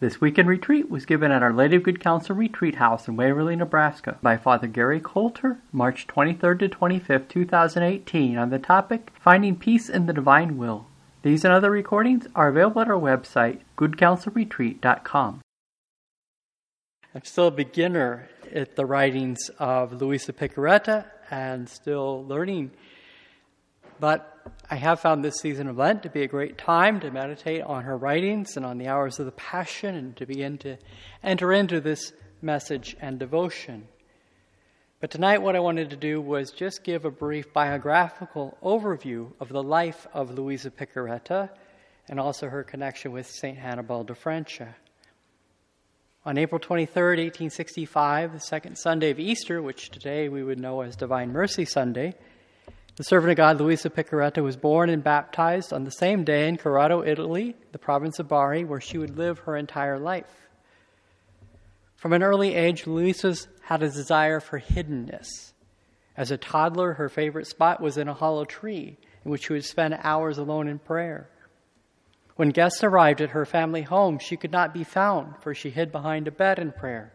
This weekend retreat was given at Our Lady of Good Counsel Retreat House in Waverly, Nebraska by Father Gary Coulter, March 23rd to 25th, 2018, on the topic Finding Peace in the Divine Will. These and other recordings are available at our website, goodcounselretreat.com. I'm still a beginner at the writings of Luisa Piccarreta and still learning, but I have found this season of Lent to be a great time to meditate on her writings and on the hours of the Passion and to begin to enter into this message and devotion. But tonight, what I wanted to do was just give a brief biographical overview of the life of Louisa Piccarreta and also her connection with St. Hannibal de Francia. On April 23, 1865, the second Sunday of Easter, which today we would know as Divine Mercy Sunday, the servant of God, Luisa Piccarreta, was born and baptized on the same day in Corato, Italy, the province of Bari, where she would live her entire life. From an early age, Luisa had a desire for hiddenness. As a toddler, her favorite spot was in a hollow tree, in which she would spend hours alone in prayer. When guests arrived at her family home, she could not be found, for she hid behind a bed in prayer.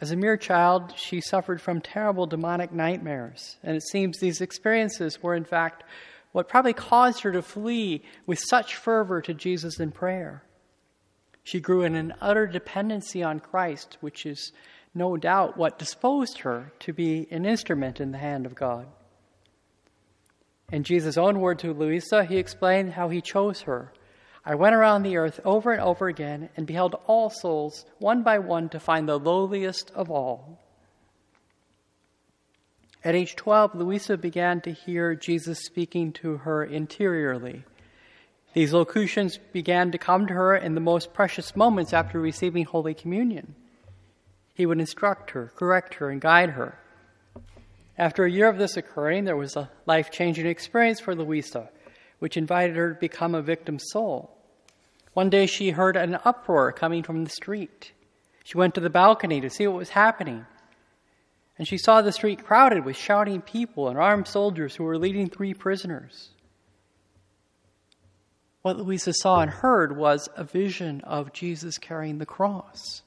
As a mere child, she suffered from terrible demonic nightmares, and it seems these experiences were, in fact, what probably caused her to flee with such fervor to Jesus in prayer. She grew in an utter dependency on Christ, which is no doubt what disposed her to be an instrument in the hand of God. In Jesus' own word to Louisa, he explained how he chose her I went around the earth over and over again and beheld all souls, one by one, to find the lowliest of all. At age 12, Louisa began to hear Jesus speaking to her interiorly. These locutions began to come to her in the most precious moments after receiving Holy Communion. He would instruct her, correct her, and guide her. After a year of this occurring, there was a life changing experience for Luisa which invited her to become a victim soul. One day she heard an uproar coming from the street. She went to the balcony to see what was happening. And she saw the street crowded with shouting people and armed soldiers who were leading three prisoners. What Louisa saw and heard was a vision of Jesus carrying the cross.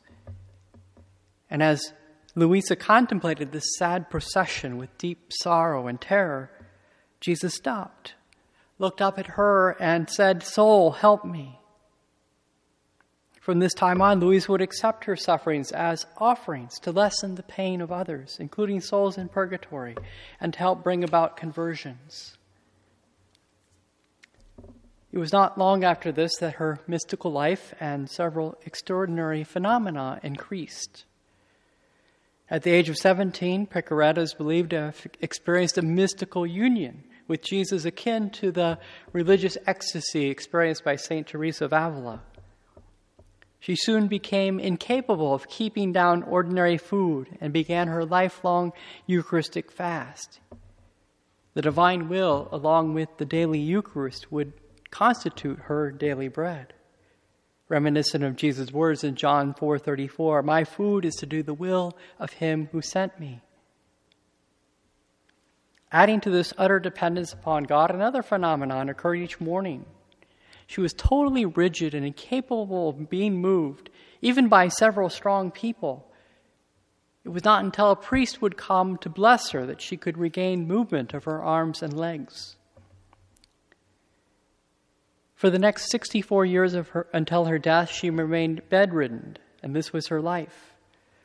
And as Louisa contemplated this sad procession with deep sorrow and terror, Jesus stopped looked up at her and said, Soul, help me. From this time on, Louise would accept her sufferings as offerings to lessen the pain of others, including souls in purgatory, and to help bring about conversions. It was not long after this that her mystical life and several extraordinary phenomena increased. At the age of 17, Piccarreta is believed to have experienced a mystical union with Jesus akin to the religious ecstasy experienced by St. Teresa of Avila. She soon became incapable of keeping down ordinary food and began her lifelong Eucharistic fast. The divine will, along with the daily Eucharist, would constitute her daily bread. Reminiscent of Jesus' words in John 4:34, "My food is to do the will of him who sent me." Adding to this utter dependence upon God, another phenomenon occurred each morning. She was totally rigid and incapable of being moved, even by several strong people. It was not until a priest would come to bless her that she could regain movement of her arms and legs. For the next 64 years of her, until her death, she remained bedridden, and this was her life.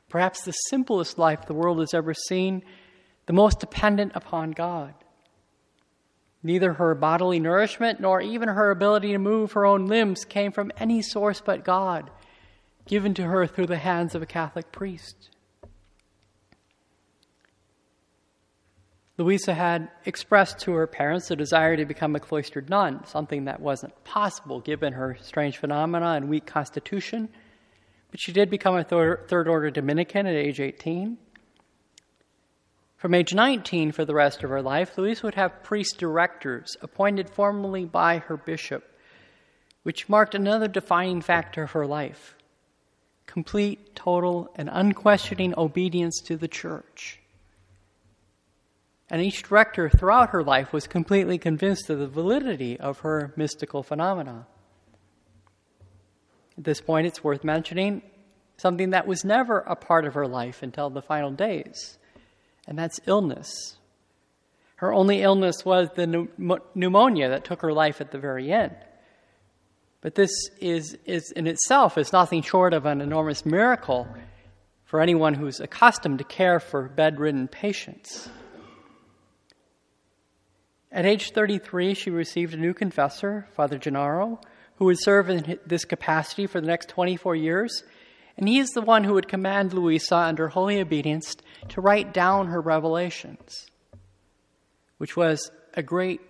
Perhaps the simplest life the world has ever seen, the most dependent upon God. Neither her bodily nourishment nor even her ability to move her own limbs came from any source but God, given to her through the hands of a Catholic priest. Louisa had expressed to her parents a desire to become a cloistered nun, something that wasn't possible given her strange phenomena and weak constitution. But she did become a third order Dominican at age 18. From age 19 for the rest of her life, Louise would have priest directors appointed formally by her bishop, which marked another defining factor of her life complete, total, and unquestioning obedience to the church. And each director throughout her life was completely convinced of the validity of her mystical phenomena. At this point, it's worth mentioning something that was never a part of her life until the final days, and that's illness. Her only illness was the pneumonia that took her life at the very end. But this is, is in itself is nothing short of an enormous miracle for anyone who's accustomed to care for bedridden patients. At age 33, she received a new confessor, Father Gennaro, who would serve in this capacity for the next 24 years. And he is the one who would command Luisa, under holy obedience, to write down her revelations, which was a great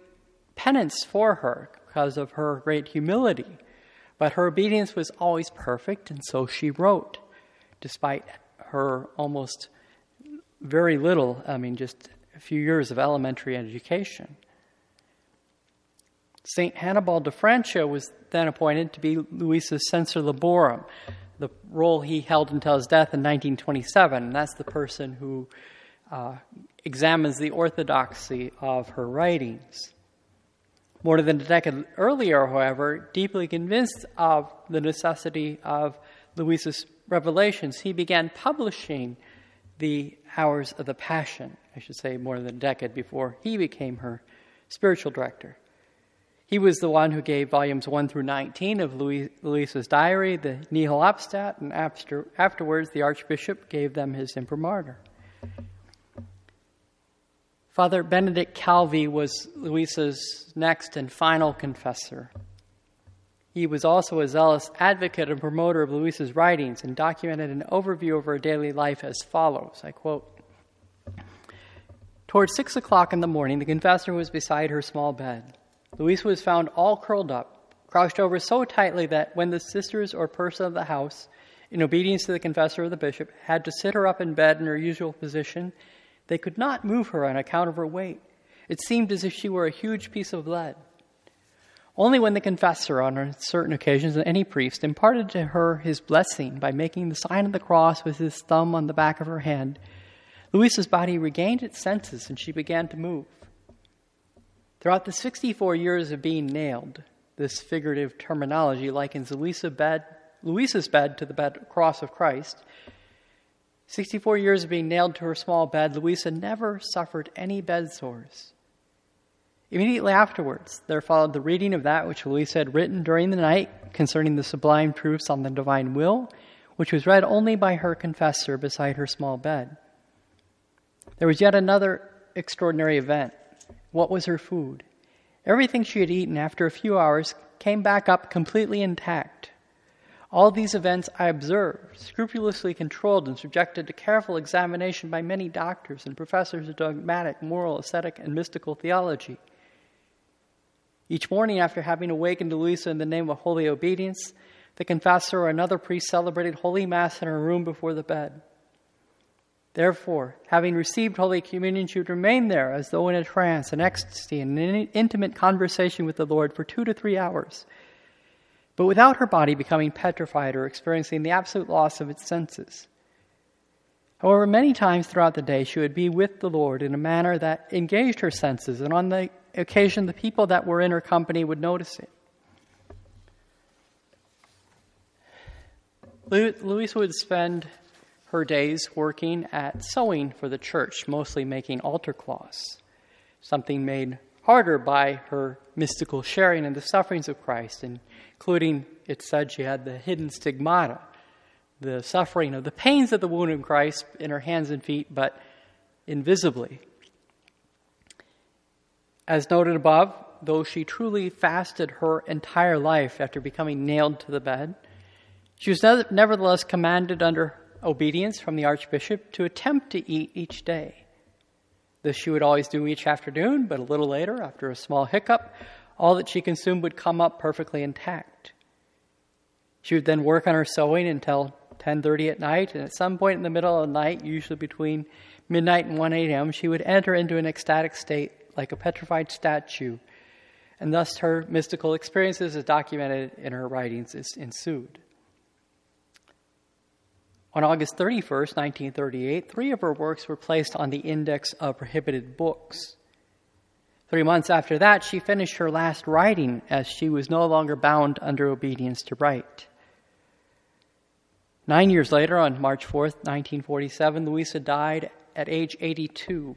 penance for her because of her great humility. But her obedience was always perfect, and so she wrote, despite her almost very little, I mean, just a few years of elementary education. St. Hannibal de Francia was then appointed to be Luisa's censor librorum, the role he held until his death in 1927. And that's the person who uh, examines the orthodoxy of her writings. More than a decade earlier, however, deeply convinced of the necessity of Luisa's revelations, he began publishing the Hours of the Passion, I should say more than a decade before he became her spiritual director. He was the one who gave volumes 1 through 19 of Luisa's diary, the Nihil Obstat, and after, afterwards the Archbishop gave them his imprimatur. Father Benedict Calvi was Luisa's next and final confessor. He was also a zealous advocate and promoter of Luisa's writings and documented an overview of her daily life as follows I quote, Towards six o'clock in the morning, the confessor was beside her small bed. Louisa was found all curled up, crouched over so tightly that when the sisters or person of the house, in obedience to the confessor or the bishop, had to sit her up in bed in her usual position, they could not move her on account of her weight. It seemed as if she were a huge piece of lead. Only when the confessor, on certain occasions, and any priest, imparted to her his blessing by making the sign of the cross with his thumb on the back of her hand, Louisa's body regained its senses and she began to move. Throughout the 64 years of being nailed, this figurative terminology likens Louisa bed, Louisa's bed to the bed, cross of Christ. 64 years of being nailed to her small bed, Louisa never suffered any bed sores. Immediately afterwards, there followed the reading of that which Louisa had written during the night concerning the sublime truths on the divine will, which was read only by her confessor beside her small bed. There was yet another extraordinary event. What was her food? Everything she had eaten after a few hours came back up completely intact. All these events I observed, scrupulously controlled and subjected to careful examination by many doctors and professors of dogmatic, moral, ascetic, and mystical theology. Each morning, after having awakened Louisa in the name of holy obedience, the confessor or another priest celebrated Holy Mass in her room before the bed. Therefore, having received Holy Communion, she would remain there as though in a trance, an ecstasy, and an intimate conversation with the Lord for two to three hours, but without her body becoming petrified or experiencing the absolute loss of its senses. However, many times throughout the day, she would be with the Lord in a manner that engaged her senses, and on the occasion, the people that were in her company would notice it. Louis would spend her days working at sewing for the church, mostly making altar cloths, something made harder by her mystical sharing in the sufferings of Christ, including, it said, she had the hidden stigmata, the suffering of the pains of the wound of Christ in her hands and feet, but invisibly. As noted above, though she truly fasted her entire life after becoming nailed to the bed, she was nevertheless commanded under obedience from the Archbishop to attempt to eat each day. This she would always do each afternoon, but a little later, after a small hiccup, all that she consumed would come up perfectly intact. She would then work on her sewing until 10:30 at night, and at some point in the middle of the night, usually between midnight and 1 a.m., she would enter into an ecstatic state like a petrified statue, and thus her mystical experiences, as documented in her writings, ensued. On August 31, 1938, three of her works were placed on the Index of Prohibited Books. Three months after that, she finished her last writing as she was no longer bound under obedience to write. Nine years later, on March 4th, 1947, Luisa died at age 82,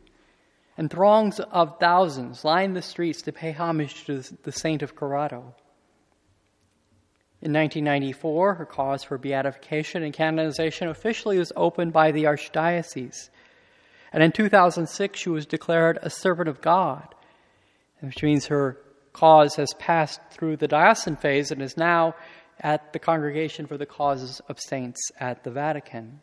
and throngs of thousands lined the streets to pay homage to the saint of Corato. In 1994, her cause for beatification and canonization officially was opened by the Archdiocese. And in 2006, she was declared a servant of God, which means her cause has passed through the diocesan phase and is now at the Congregation for the Causes of Saints at the Vatican.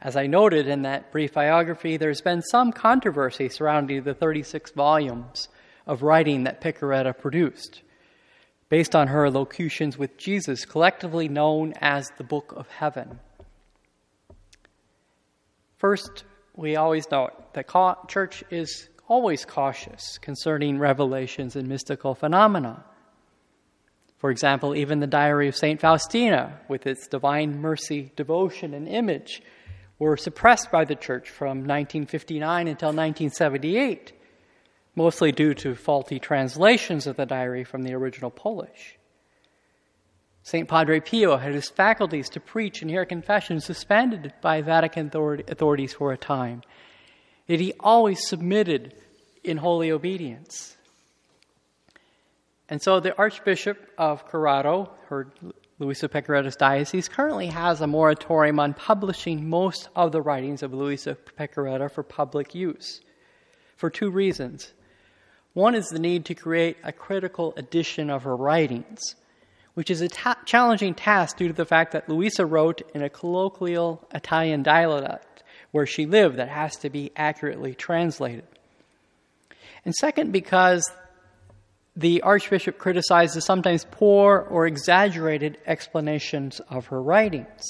As I noted in that brief biography, there's been some controversy surrounding the 36 volumes of writing that Piccarreta produced, based on her locutions with Jesus, collectively known as the Book of Heaven. First, we always note that church is always cautious concerning revelations and mystical phenomena. For example, even the Diary of St. Faustina, with its divine mercy, devotion, and image, were suppressed by the church from 1959 until 1978, mostly due to faulty translations of the diary from the original Polish. St. Padre Pio had his faculties to preach and hear confessions suspended by Vatican authorities for a time. Yet he always submitted in holy obedience. And so the Archbishop of Corato, her Luisa Piccarreta's diocese, currently has a moratorium on publishing most of the writings of Luisa Piccarreta for public use for two reasons. One is the need to create a critical edition of her writings, which is a ta- challenging task due to the fact that Louisa wrote in a colloquial Italian dialect where she lived that has to be accurately translated. And second, because the Archbishop criticizes sometimes poor or exaggerated explanations of her writings,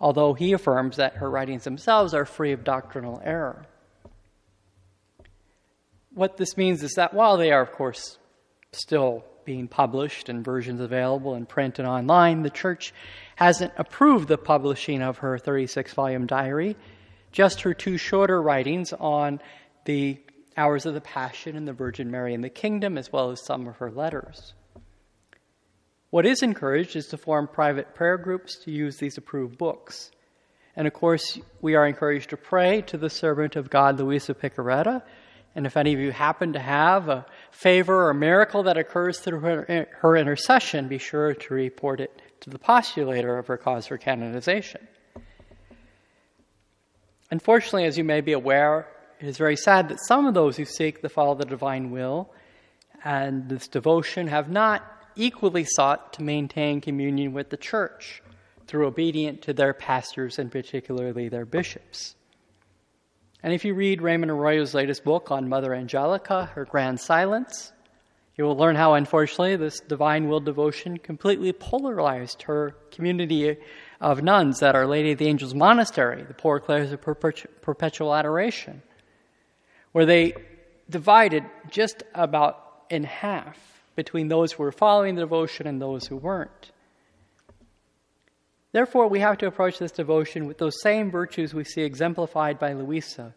although he affirms that her writings themselves are free of doctrinal error. What this means is that while they are, of course, still being published and versions available in print and online, the Church hasn't approved the publishing of her 36 volume diary, just her two shorter writings on the Hours of the Passion and the Virgin Mary in the Kingdom, as well as some of her letters. What is encouraged is to form private prayer groups to use these approved books. And of course, we are encouraged to pray to the servant of God, Luisa Piccarreta. And if any of you happen to have a favor or miracle that occurs through her, her intercession, be sure to report it to the postulator of her cause for canonization. Unfortunately, as you may be aware, it is very sad that some of those who seek to follow the divine will and this devotion have not equally sought to maintain communion with the church through obedience to their pastors and particularly their bishops. And if you read Raymond Arroyo's latest book on Mother Angelica, Her Grand Silence, you will learn how, unfortunately, this divine will devotion completely polarized her community of nuns at Our Lady of the Angels Monastery, the Poor Clares of Perpetual Adoration where they divided just about in half between those who were following the devotion and those who weren't. Therefore, we have to approach this devotion with those same virtues we see exemplified by Louisa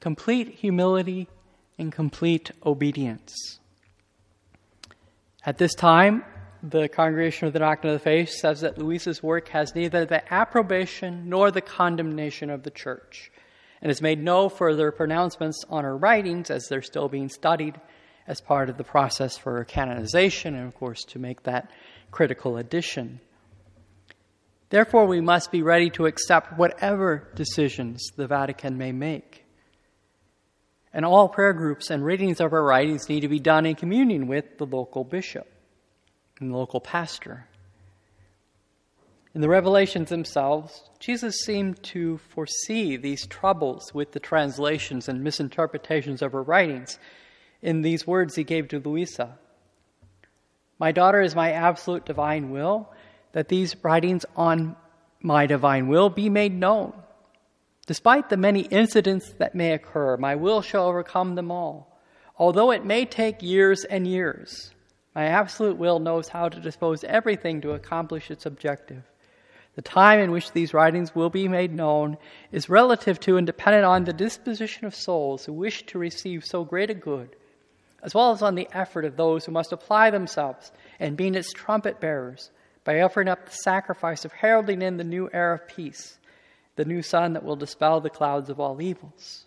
complete humility and complete obedience. At this time, the Congregation of the Doctrine of the Faith says that Louisa's work has neither the approbation nor the condemnation of the Church and has made no further pronouncements on her writings as they're still being studied as part of the process for her canonization and, of course, to make that critical addition. Therefore, we must be ready to accept whatever decisions the Vatican may make. And all prayer groups and readings of our writings need to be done in communion with the local bishop and the local pastor. In the revelations themselves, Jesus seemed to foresee these troubles with the translations and misinterpretations of her writings in these words he gave to Luisa My daughter is my absolute divine will, that these writings on my divine will be made known. Despite the many incidents that may occur, my will shall overcome them all. Although it may take years and years, my absolute will knows how to dispose everything to accomplish its objective. The time in which these writings will be made known is relative to and dependent on the disposition of souls who wish to receive so great a good, as well as on the effort of those who must apply themselves and being its trumpet bearers by offering up the sacrifice of heralding in the new era of peace, the new sun that will dispel the clouds of all evils.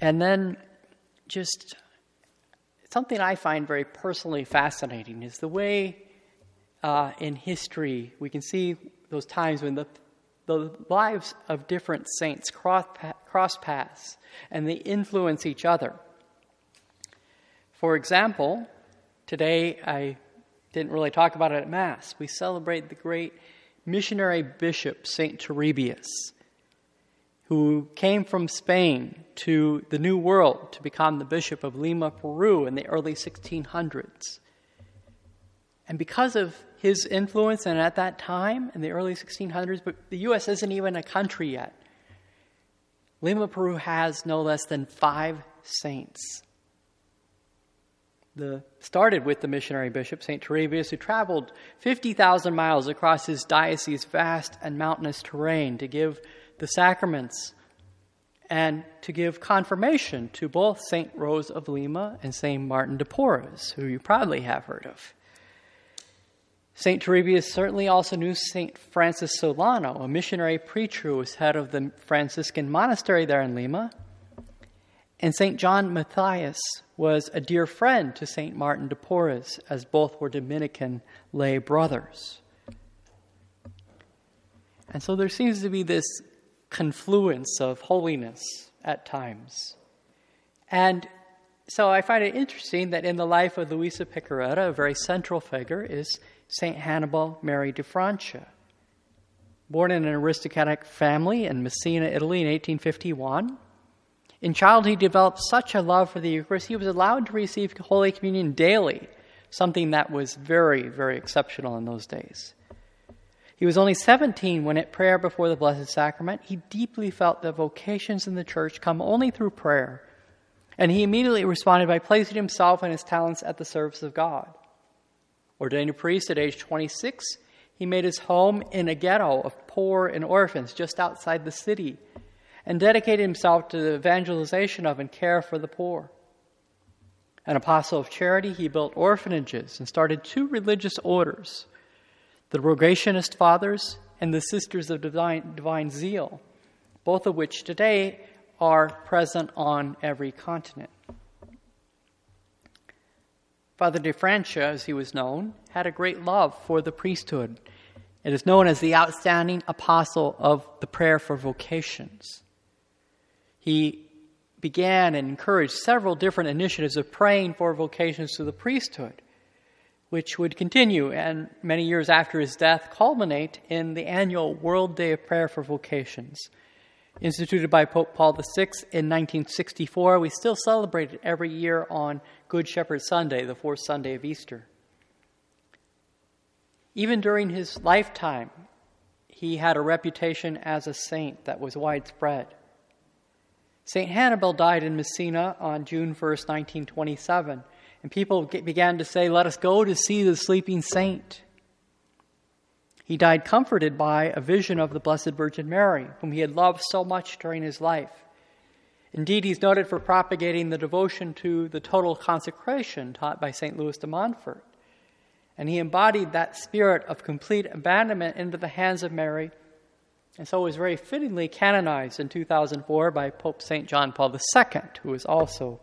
And then, just something I find very personally fascinating is the way uh, in history we can see those times when the, the lives of different saints cross, cross paths and they influence each other. For example, today I didn't really talk about it at Mass. We celebrate the great missionary bishop, St. Turibius who came from Spain to the New World to become the Bishop of Lima, Peru in the early 1600s. And because of his influence, and at that time, in the early 1600s, but the U.S. isn't even a country yet. Lima, Peru has no less than five saints. The, started with the missionary bishop, St. Turibius, who traveled 50,000 miles across his diocese's vast and mountainous terrain to give the sacraments and to give confirmation to both St. Rose of Lima and St. Martin de Porres, who you probably have heard of. St. Turibius certainly also knew St. Francis Solano, a missionary preacher who was head of the Franciscan monastery there in Lima. And St. John Matthias was a dear friend to St. Martin de Porres, as both were Dominican lay brothers. And so there seems to be this confluence of holiness at times. And so I find it interesting that in the life of Luisa Piccarreta, a very central figure is St. Hannibal Mary de Francia. Born in an aristocratic family in Messina, Italy in 1851, in childhood he developed such a love for the Eucharist, he was allowed to receive Holy Communion daily, something that was very, very exceptional in those days. He was only 17 when at prayer before the Blessed Sacrament, he deeply felt that vocations in the church come only through prayer. And he immediately responded by placing himself and his talents at the service of God. Ordained a priest at age 26, he made his home in a ghetto of poor and orphans just outside the city and dedicated himself to the evangelization of and care for the poor. An apostle of charity, he built orphanages and started two religious orders the Rogationist Fathers, and the Sisters of Divine, Divine Zeal, both of which today are present on every continent. Father de Francia, as he was known, had a great love for the priesthood. It is known as the outstanding apostle of the prayer for vocations. He began and encouraged several different initiatives of praying for vocations to the priesthood which would continue and many years after his death culminate in the annual World Day of Prayer for Vocations. Instituted by Pope Paul VI in 1964, we still celebrate it every year on Good Shepherd Sunday, the fourth Sunday of Easter. Even during his lifetime, he had a reputation as a saint that was widespread. St. Hannibal died in Messina on June 1st, 1927 and people began to say, Let us go to see the sleeping saint. He died comforted by a vision of the Blessed Virgin Mary, whom he had loved so much during his life. Indeed, he's noted for propagating the devotion to the total consecration taught by St. Louis de Montfort. And he embodied that spirit of complete abandonment into the hands of Mary, and so it was very fittingly canonized in 2004 by Pope St. John Paul II, who was also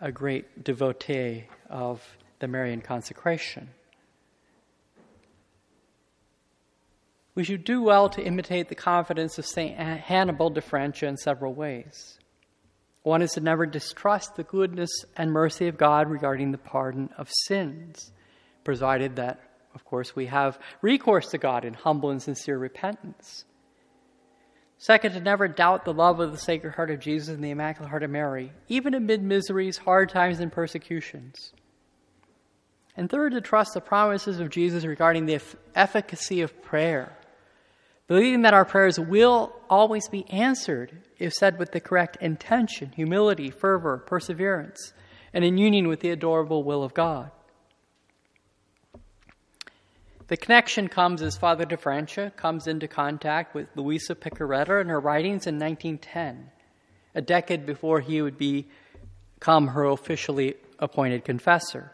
a great devotee of the Marian consecration. We should do well to imitate the confidence of St. Hannibal de Francia in several ways. One is to never distrust the goodness and mercy of God regarding the pardon of sins, provided that, of course, we have recourse to God in humble and sincere repentance. Second, to never doubt the love of the Sacred Heart of Jesus and the Immaculate Heart of Mary, even amid miseries, hard times, and persecutions. And third, to trust the promises of Jesus regarding the efficacy of prayer, believing that our prayers will always be answered if said with the correct intention, humility, fervor, perseverance, and in union with the adorable will of God. The connection comes as Father de Francia comes into contact with Luisa Piccarreta in her writings in 1910, a decade before he would become her officially appointed confessor.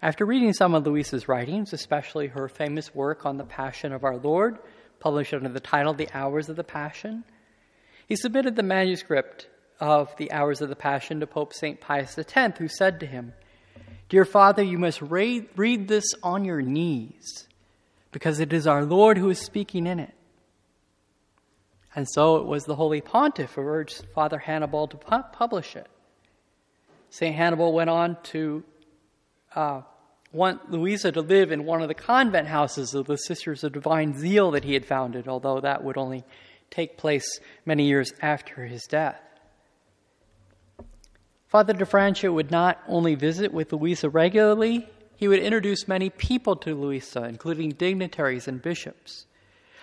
After reading some of Luisa's writings, especially her famous work on the Passion of our Lord, published under the title The Hours of the Passion, he submitted the manuscript of The Hours of the Passion to Pope St. Pius X, who said to him, Dear Father, you must read, read this on your knees, because it is our Lord who is speaking in it. And so it was the Holy Pontiff who urged Father Hannibal to pu- publish it. St. Hannibal went on to uh, want Louisa to live in one of the convent houses of the Sisters of Divine Zeal that he had founded, although that would only take place many years after his death. Father de Francia would not only visit with Louisa regularly, he would introduce many people to Louisa, including dignitaries and bishops.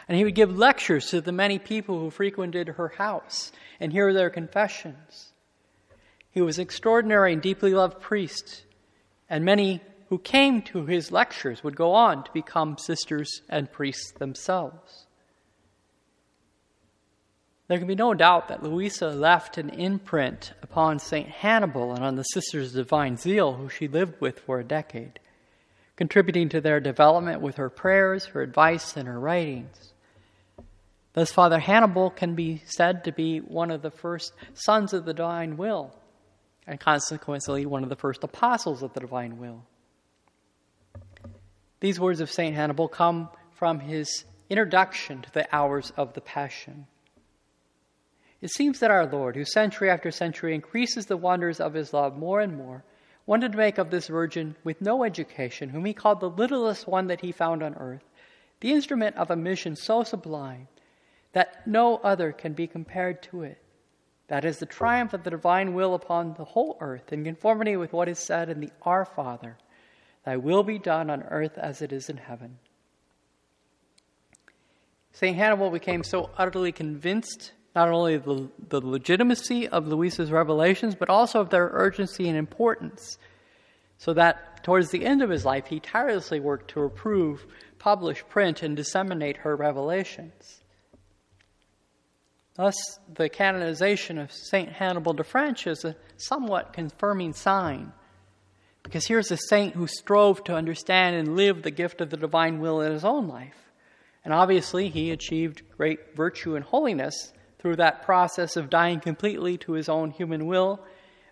And he would give lectures to the many people who frequented her house and hear their confessions. He was an extraordinary and deeply loved priest, and many who came to his lectures would go on to become sisters and priests themselves. There can be no doubt that Louisa left an imprint upon St. Hannibal and on the Sisters of Divine Zeal, who she lived with for a decade, contributing to their development with her prayers, her advice, and her writings. Thus, Father Hannibal can be said to be one of the first sons of the divine will, and consequently, one of the first apostles of the divine will. These words of St. Hannibal come from his introduction to the hours of the Passion. It seems that our Lord, who century after century increases the wonders of his love more and more, wanted to make of this virgin with no education, whom he called the littlest one that he found on earth, the instrument of a mission so sublime that no other can be compared to it. That is the triumph of the divine will upon the whole earth, in conformity with what is said in the Our Father Thy will be done on earth as it is in heaven. St. Hannibal became so utterly convinced not only the, the legitimacy of Louisa's revelations, but also of their urgency and importance, so that towards the end of his life he tirelessly worked to approve, publish, print, and disseminate her revelations. Thus, the canonization of St. Hannibal de Francia is a somewhat confirming sign. Because here's a saint who strove to understand and live the gift of the divine will in his own life. And obviously, he achieved great virtue and holiness through that process of dying completely to his own human will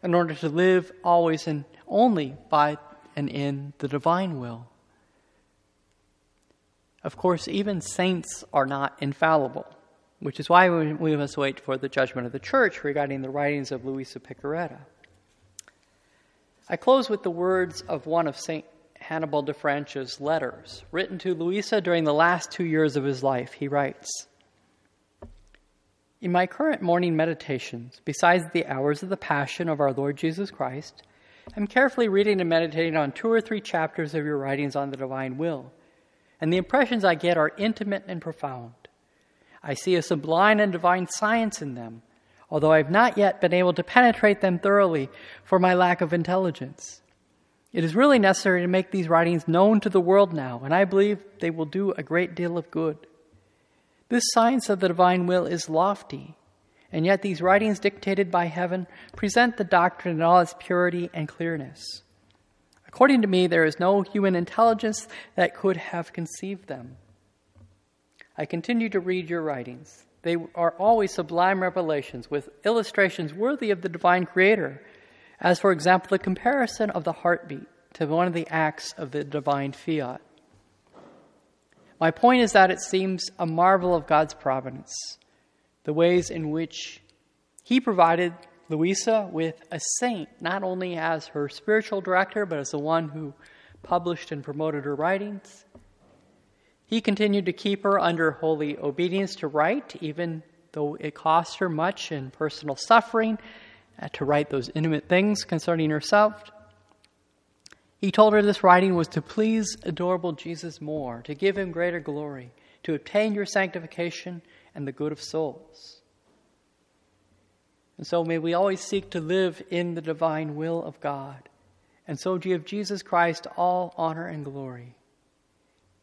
in order to live always and only by and in the divine will. Of course, even saints are not infallible, which is why we must wait for the judgment of the church regarding the writings of Luisa Piccarreta. I close with the words of one of St. Hannibal de Francia's letters, written to Louisa during the last two years of his life. He writes, in my current morning meditations, besides the hours of the Passion of our Lord Jesus Christ, I'm carefully reading and meditating on two or three chapters of your writings on the divine will, and the impressions I get are intimate and profound. I see a sublime and divine science in them, although I have not yet been able to penetrate them thoroughly for my lack of intelligence. It is really necessary to make these writings known to the world now, and I believe they will do a great deal of good. This science of the divine will is lofty, and yet these writings dictated by heaven present the doctrine in all its purity and clearness. According to me, there is no human intelligence that could have conceived them. I continue to read your writings. They are always sublime revelations with illustrations worthy of the divine creator, as, for example, the comparison of the heartbeat to one of the acts of the divine fiat. My point is that it seems a marvel of God's providence, the ways in which He provided Louisa with a saint, not only as her spiritual director, but as the one who published and promoted her writings. He continued to keep her under holy obedience to write, even though it cost her much in personal suffering, uh, to write those intimate things concerning herself. He told her this writing was to please adorable Jesus more, to give him greater glory, to obtain your sanctification and the good of souls. And so may we always seek to live in the divine will of God, and so give Jesus Christ all honor and glory.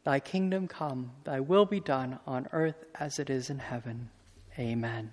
Thy kingdom come, thy will be done on earth as it is in heaven. Amen.